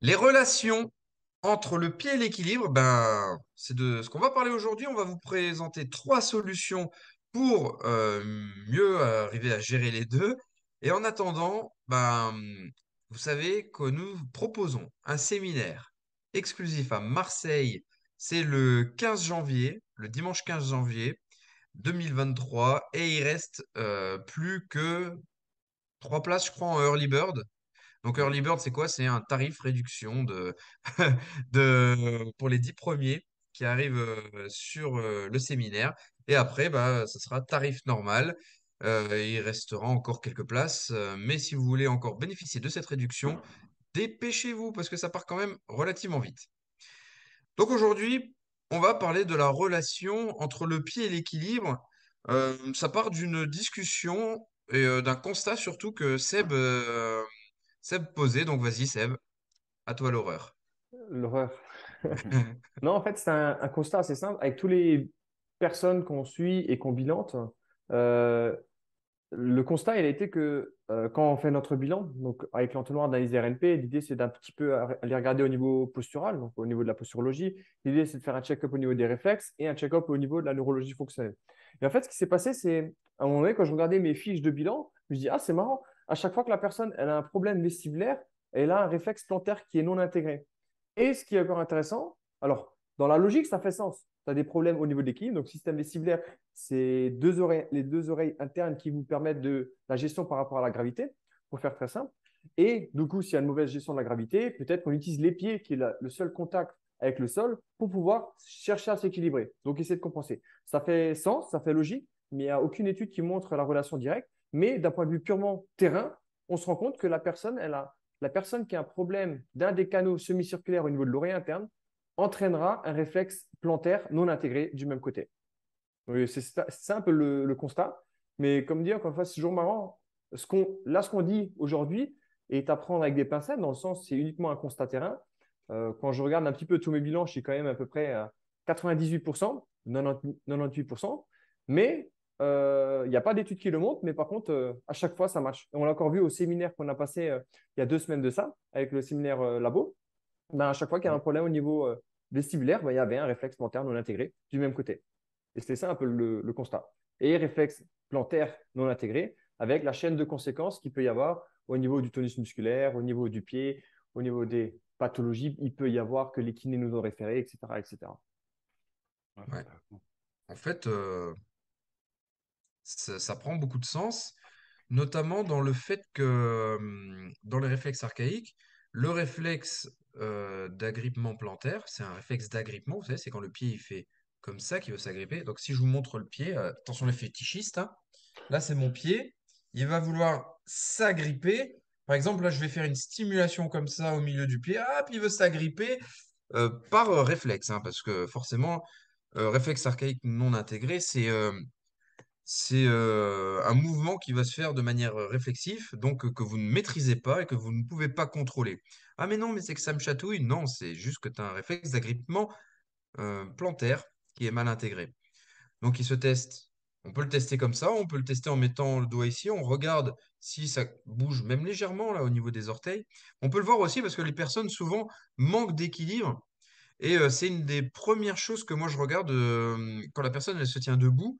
Les relations entre le pied et l'équilibre, ben, c'est de ce qu'on va parler aujourd'hui. On va vous présenter trois solutions pour euh, mieux arriver à gérer les deux. Et en attendant, ben, vous savez que nous proposons un séminaire exclusif à Marseille. C'est le 15 janvier, le dimanche 15 janvier 2023. Et il reste euh, plus que trois places, je crois, en Early Bird. Donc Early Bird, c'est quoi? C'est un tarif réduction de, pour les 10 premiers qui arrivent euh, sur euh, le séminaire. Et après, bah, ça sera tarif normal. Euh, il restera encore quelques places. mais si vous voulez encore bénéficier de cette réduction, dépêchez-vous parce que ça part quand même relativement vite. Donc aujourd'hui, on va parler de la relation entre le pied et l'équilibre. Ça part d'une discussion et d'un constat surtout que Seb, Seb posait. Donc vas-y Seb, à toi l'horreur. L'horreur. Non, en fait, c'est un, un constat assez simple. Avec toutes les personnes qu'on suit et qu'on bilante, euh, le constat, il a été que euh, quand on fait notre bilan, donc avec l'entonnoir d'analyse RNP, l'idée, c'est d'un petit peu aller regarder au niveau postural, donc au niveau de la posturologie. L'idée, c'est de faire un check-up au niveau des réflexes et un check-up au niveau de la neurologie fonctionnelle. Et en fait, ce qui s'est passé, c'est à un moment donné, quand je regardais mes fiches de bilan, je me dis, ah, c'est marrant, à chaque fois que la personne a un problème vestibulaire, elle a un réflexe plantaire qui est non intégré. Et ce qui est encore intéressant, alors, dans la logique, ça fait sens. Tu as des problèmes au niveau de l'équilibre. Donc, système vestibulaire, c'est les deux oreilles internes qui vous permettent de la gestion par rapport à la gravité, pour faire très simple. Et du coup, s'il y a une mauvaise gestion de la gravité, peut-être qu'on utilise les pieds, qui est le seul contact avec le sol, pour pouvoir chercher à s'équilibrer. Donc, essayer de compenser. Ça fait sens, ça fait logique, mais il n'y a aucune étude qui montre la relation directe. Mais d'un point de vue purement terrain, on se rend compte que la personne, elle a, la personne qui a un problème d'un des canaux semi-circulaires au niveau de l'oreille interne entraînera un réflexe plantaire non intégré du même côté. C'est un peu le, constat. Mais comme dit, encore une fois, c'est toujours marrant. Là, ce qu'on dit aujourd'hui est à prendre avec des pincettes, dans le sens c'est uniquement un constat terrain. Euh, quand je regarde un petit peu tous mes bilans, je suis quand même à peu près à 98%, 90 98%. Mais il n'y a pas d'études qui le montrent. Mais par contre, euh, à chaque fois, ça marche. Et on l'a encore vu au séminaire qu'on a passé euh, il y a deux semaines de ça, avec le séminaire euh, Labo. Ben, à chaque fois qu'il y a un problème au niveau euh, vestibulaire, ben, il y avait un réflexe plantaire non intégré du même côté. Et c'était ça un peu le, le constat. Et réflexe plantaire non intégré avec la chaîne de conséquences qu'il peut y avoir au niveau du tonus musculaire, au niveau du pied, au niveau des pathologies. Il peut y avoir que les kinés nous ont référé, etc. etc. Ouais. En fait, euh, ça, prend beaucoup de sens, notamment dans le fait que hum, dans les réflexes archaïques, le réflexe euh, d'agrippement plantaire, c'est un réflexe d'agrippement, vous savez, c'est quand le pied il fait comme ça qu'il veut s'agripper. Donc si je vous montre le pied, euh, attention les fétichistes, hein. Là c'est mon pied, il va vouloir s'agripper. Par exemple, là je vais faire une stimulation comme ça au milieu du pied, ah, puis il veut s'agripper euh, par euh, réflexe, hein, parce que forcément, euh, réflexe archaïque non intégré, c'est euh, c'est un mouvement qui va se faire de manière réflexive, donc que vous ne maîtrisez pas et que vous ne pouvez pas contrôler. Ah mais non, mais c'est que ça me chatouille. Non, c'est juste que tu as un réflexe d'agrippement plantaire qui est mal intégré. Donc il se teste. On peut le tester comme ça, on peut le tester en mettant le doigt ici, on regarde si ça bouge même légèrement là au niveau des orteils. On peut le voir aussi parce que les personnes souvent manquent d'équilibre et c'est une des premières choses que moi je regarde quand la personne se tient debout.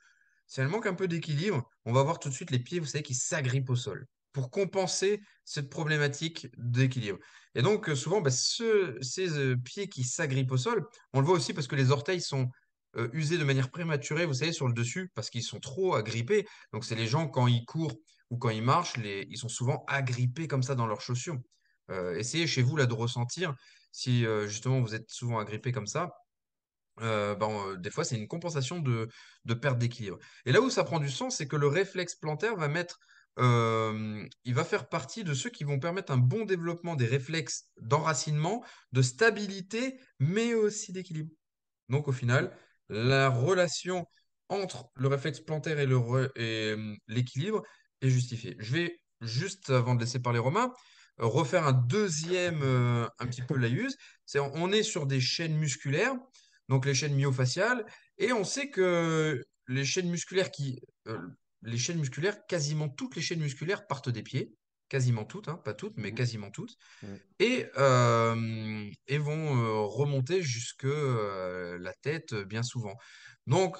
Si elle manque un peu d'équilibre, on va voir tout de suite les pieds, vous savez, qui s'agrippent au sol pour compenser cette problématique d'équilibre. Et donc euh, souvent, bah, ce- ces euh, pieds qui s'agrippent au sol, on le voit aussi parce que les orteils sont euh, usés de manière prématurée, vous savez, sur le dessus, parce qu'ils sont trop agrippés. Donc c'est les gens quand ils courent ou quand ils marchent, ils sont souvent agrippés comme ça dans leurs chaussures. Essayez chez vous là de ressentir si justement vous êtes souvent agrippé comme ça, euh, ben, euh, des fois c'est une compensation de, de perte d'équilibre. Et là où ça prend du sens, c'est que le réflexe plantaire va mettre, euh, il va faire partie de ceux qui vont permettre un bon développement des réflexes d'enracinement, de stabilité, mais aussi d'équilibre. Donc au final, la relation entre le réflexe plantaire et l'équilibre est justifiée. Je vais juste, avant de laisser parler Romain, refaire un deuxième, un petit peu laïus. C'est, on est sur des chaînes musculaires, donc les chaînes myofasciales, et on sait que les chaînes musculaires qui, euh, les chaînes musculaires, quasiment toutes les chaînes musculaires partent des pieds. quasiment toutes, hein, pas toutes, mais Mhm. quasiment toutes, et, euh, et vont euh, remonter jusque la tête bien souvent. Donc,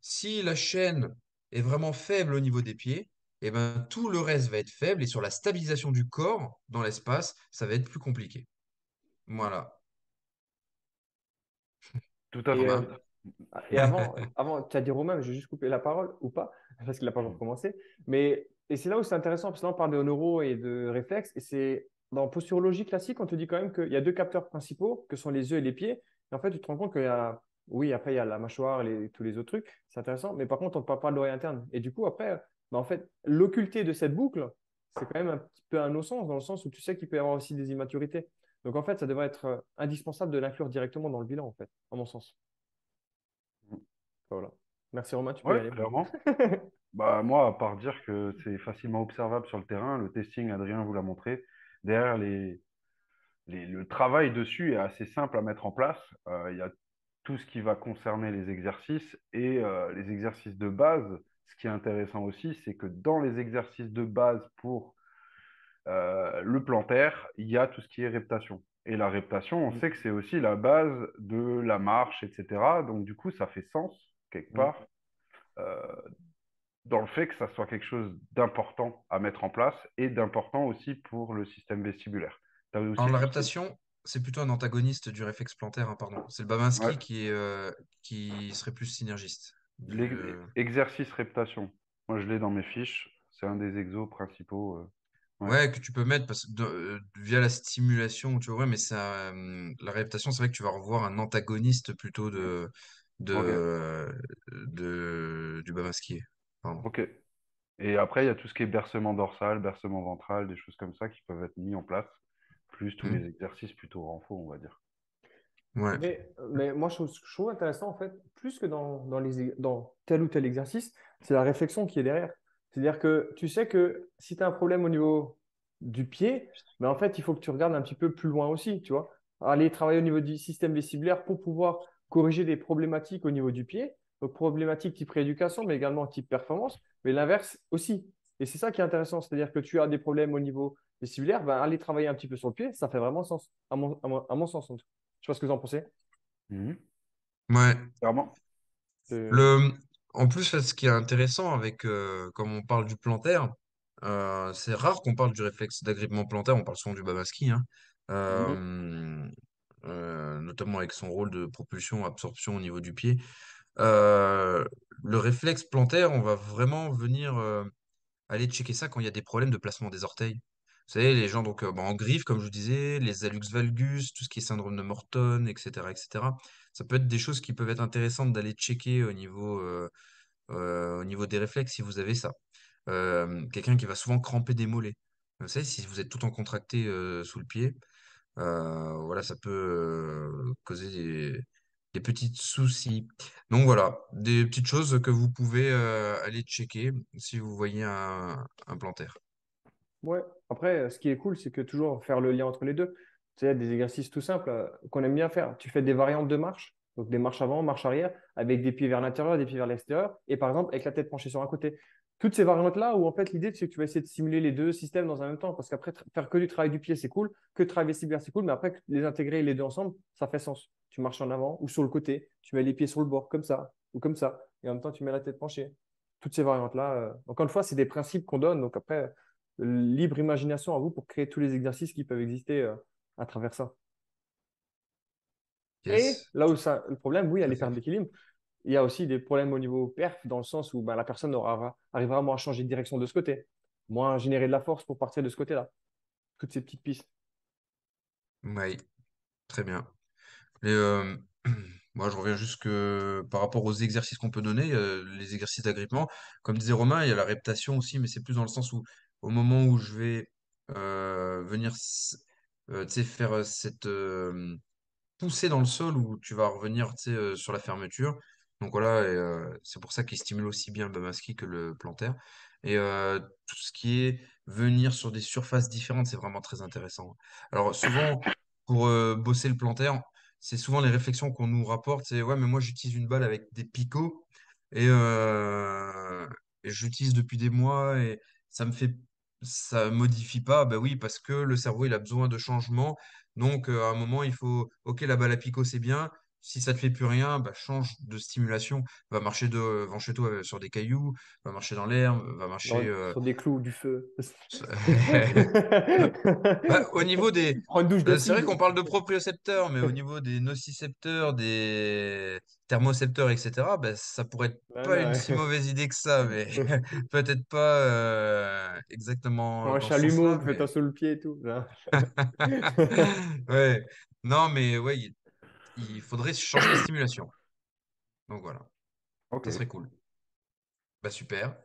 si la chaîne est vraiment faible au niveau des pieds, eh ben, tout le reste va être faible et sur la stabilisation du corps dans l'espace, ça va être plus compliqué. Voilà. Tout à Et, fait. euh, et avant, avant tu as dit Romain, mais je vais juste couper la parole ou pas, parce qu'il n'a pas encore commencé. Mais, et c'est là où c'est intéressant, parce que là, on parle de neuro et de réflexes, et c'est dans posturologie classique, on te dit quand même qu'il y a deux capteurs principaux, que sont les yeux et les pieds. Et en fait, tu te rends compte qu'il y a, oui, après, il y a la mâchoire, les, tous les autres trucs, c'est intéressant, mais par contre, on ne parle pas de l'oreille interne. Et du coup, après, bah, en fait, l'occulté de cette boucle, c'est quand même un petit peu un non-sens, dans le sens où tu sais qu'il peut y avoir aussi des immaturités. Donc, en fait, ça devrait être euh, indispensable de l'inclure directement dans le bilan, en fait, à mon sens. Voilà. Merci Romain, tu peux y Ouais, aller. clairement. Bah, moi, à part dire que c'est facilement observable sur le terrain, le testing, Adrien vous l'a montré, derrière les, les- le travail dessus est assez simple à mettre en place. Euh, Il y a tout ce qui va concerner les exercices et euh, les exercices de base. Ce qui est intéressant aussi, c'est que dans les exercices de base pour euh, le plantaire, il y a tout ce qui est reptation. Et la reptation, on Mm, sait que c'est aussi la base de la marche, etc. Donc, du coup, ça fait sens, quelque mm. part, euh, dans le fait que ça soit quelque chose d'important à mettre en place et d'important aussi pour le système vestibulaire. As Alors, la reptation, c'est plutôt un antagoniste du réflexe plantaire, hein, pardon. C'est le Ouais, Babinski qui est, euh, qui serait plus synergiste. L'exercice reptation. Moi, je l'ai dans mes fiches. C'est un des exos principaux. Ouais, que tu peux mettre parce que de- euh, via la stimulation, tu vois, mais ça, hum, la réaptation, c'est vrai que tu vas revoir un antagoniste plutôt de, Ok, de, de, du Babinski. Pardon. ok. Et après, il y a tout ce qui est bercement dorsal, bercement ventral, des choses comme ça qui peuvent être mis en place, plus tous les Hmm. exercices plutôt renfort, on va dire. Ouais. Mais, mais moi, je trouve, je trouve intéressant, en fait, plus que dans, dans, les, dans tel ou tel exercice, c'est la réflexion qui est derrière. C'est-à-dire que tu sais que si tu as un problème au niveau du pied, mais en fait, il faut que tu regardes un petit peu plus loin aussi, tu vois. Aller travailler au niveau du système vestibulaire pour pouvoir corriger des problématiques au niveau du pied. Donc, problématiques type rééducation, mais également type performance, mais l'inverse aussi. Et c'est ça qui est intéressant, c'est-à-dire que tu as des problèmes au niveau vestibulaire, ben, aller travailler un petit peu sur le pied, ça fait vraiment sens, à mon, à mon, à mon sens en tout cas. Je sais pas ce que vous en pensez. Mhm. Ouais. Clairement. C'est- Le, en plus, là, ce qui est intéressant avec, euh, comme on parle du plantaire, euh, c'est rare qu'on parle du réflexe d'agrippement plantaire, on parle souvent du Babinski, hein. Mhm. Euh, euh, notamment avec son rôle de propulsion, absorption au niveau du pied. Euh, le réflexe plantaire, on va vraiment venir euh, aller checker ça quand il y a des problèmes de placement des orteils. Vous savez, les gens donc, euh, bon, en griffe, comme je vous disais, les hallux valgus, tout ce qui est syndrome de Morton, etc., etc. Ça peut être des choses qui peuvent être intéressantes d'aller checker au niveau, euh, euh, au niveau des réflexes si vous avez ça. Euh, quelqu'un qui va souvent cramper des mollets. Vous savez, si vous êtes tout en contracté sous le pied, voilà, ça peut causer des, petits soucis. Donc voilà, des petites choses que vous pouvez aller checker si vous voyez un, un plantaire. Ouais. Après, ce qui est cool, c'est que toujours faire le lien entre les deux. Tu des exercices tout simples euh, qu'on aime bien faire. Tu fais des variantes de marche, donc des marches avant, marche arrière, avec des pieds vers l'intérieur, des pieds vers l'extérieur, et par exemple avec la tête penchée sur un côté. Toutes ces variantes-là, où en fait l'idée, c'est que tu vas essayer de simuler les deux systèmes dans un même temps, parce qu'après, faire que du travail du pied, c'est cool, que le travail vestibulaire, c'est cool, mais après, les intégrer les deux ensemble, ça fait sens. Tu marches en avant ou sur le côté, tu mets les pieds sur le bord, comme ça, ou comme ça, et en même temps, tu mets la tête penchée. Toutes ces variantes-là, euh, encore une fois, c'est des principes qu'on donne, donc après libre imagination à vous pour créer tous les exercices qui peuvent exister euh, à travers ça. Et là où ça, le problème, oui, il y a les pertes d'équilibre. Il y a aussi des problèmes au niveau perf, dans le sens où ben, la personne aura, arrivera moins à changer de direction de ce côté, moins à générer de la force pour partir de ce côté-là. Toutes ces petites pistes. Oui, très bien. Et, euh, moi, je reviens juste que par rapport aux exercices qu'on peut donner, euh, les exercices d'agrippement, comme disait Romain, il y a la reptation aussi, mais c'est plus dans le sens où au moment où je vais euh, venir tu sais, faire euh, cette, euh, pousser dans le sol où tu vas revenir tu euh, sur la fermeture. Donc voilà, euh, c'est pour ça qu'il stimule aussi bien le Babaski que le plantaire. Et euh, tout ce qui est venir sur des surfaces différentes, c'est vraiment très intéressant. Alors souvent, pour euh, bosser le plantaire, c'est souvent les réflexions qu'on nous rapporte, c'est ouais, mais moi j'utilise une balle avec des picots euh, et j'utilise depuis des mois et ça me fait ça modifie pas, bah oui, parce que le cerveau, il a besoin de changement. Donc, euh, à un moment, il faut, OK, la balle à picot, c'est bien. Si ça te fait plus rien, bah, change de stimulation. Va marcher devant chez toi sur des cailloux, va marcher dans l'herbe, va marcher. Dans- euh, Sur des clous, du feu. Bah, au niveau des. Euh, C'est vrai qu'on parle de propriocepteurs, mais au niveau des nocicepteurs, des thermocepteurs, etc., bah, ça pourrait être pas une si mauvaise idée que ça, mais peut-être pas euh, exactement un chalumeau, mais sous le pied et tout. ouais. Non, mais ouais, il, faudrait changer les stimulations. Donc voilà, Ok. ça serait cool. Bah super.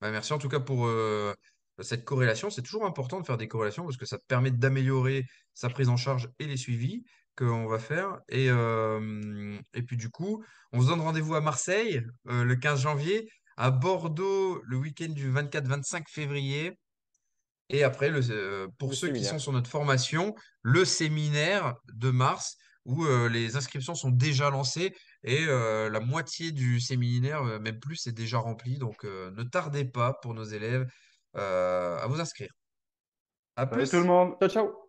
Bah, merci en tout cas pour euh, cette corrélation. C'est toujours important de faire des corrélations parce que ça te permet d'améliorer sa prise en charge et les suivis qu'on va faire. Et, euh, et puis du coup, on se donne rendez-vous à Marseille euh, le 15 janvier, à Bordeaux le week-end du 24-25 février. Et après, le, pour Le ceux qui sont sur notre formation, le séminaire de mars où euh, les inscriptions sont déjà lancées et euh, la moitié du séminaire, euh, même plus, est déjà rempli. Donc, euh, ne tardez pas pour nos élèves euh, à vous inscrire. À Salut tout le plus! monde! Ciao, ciao.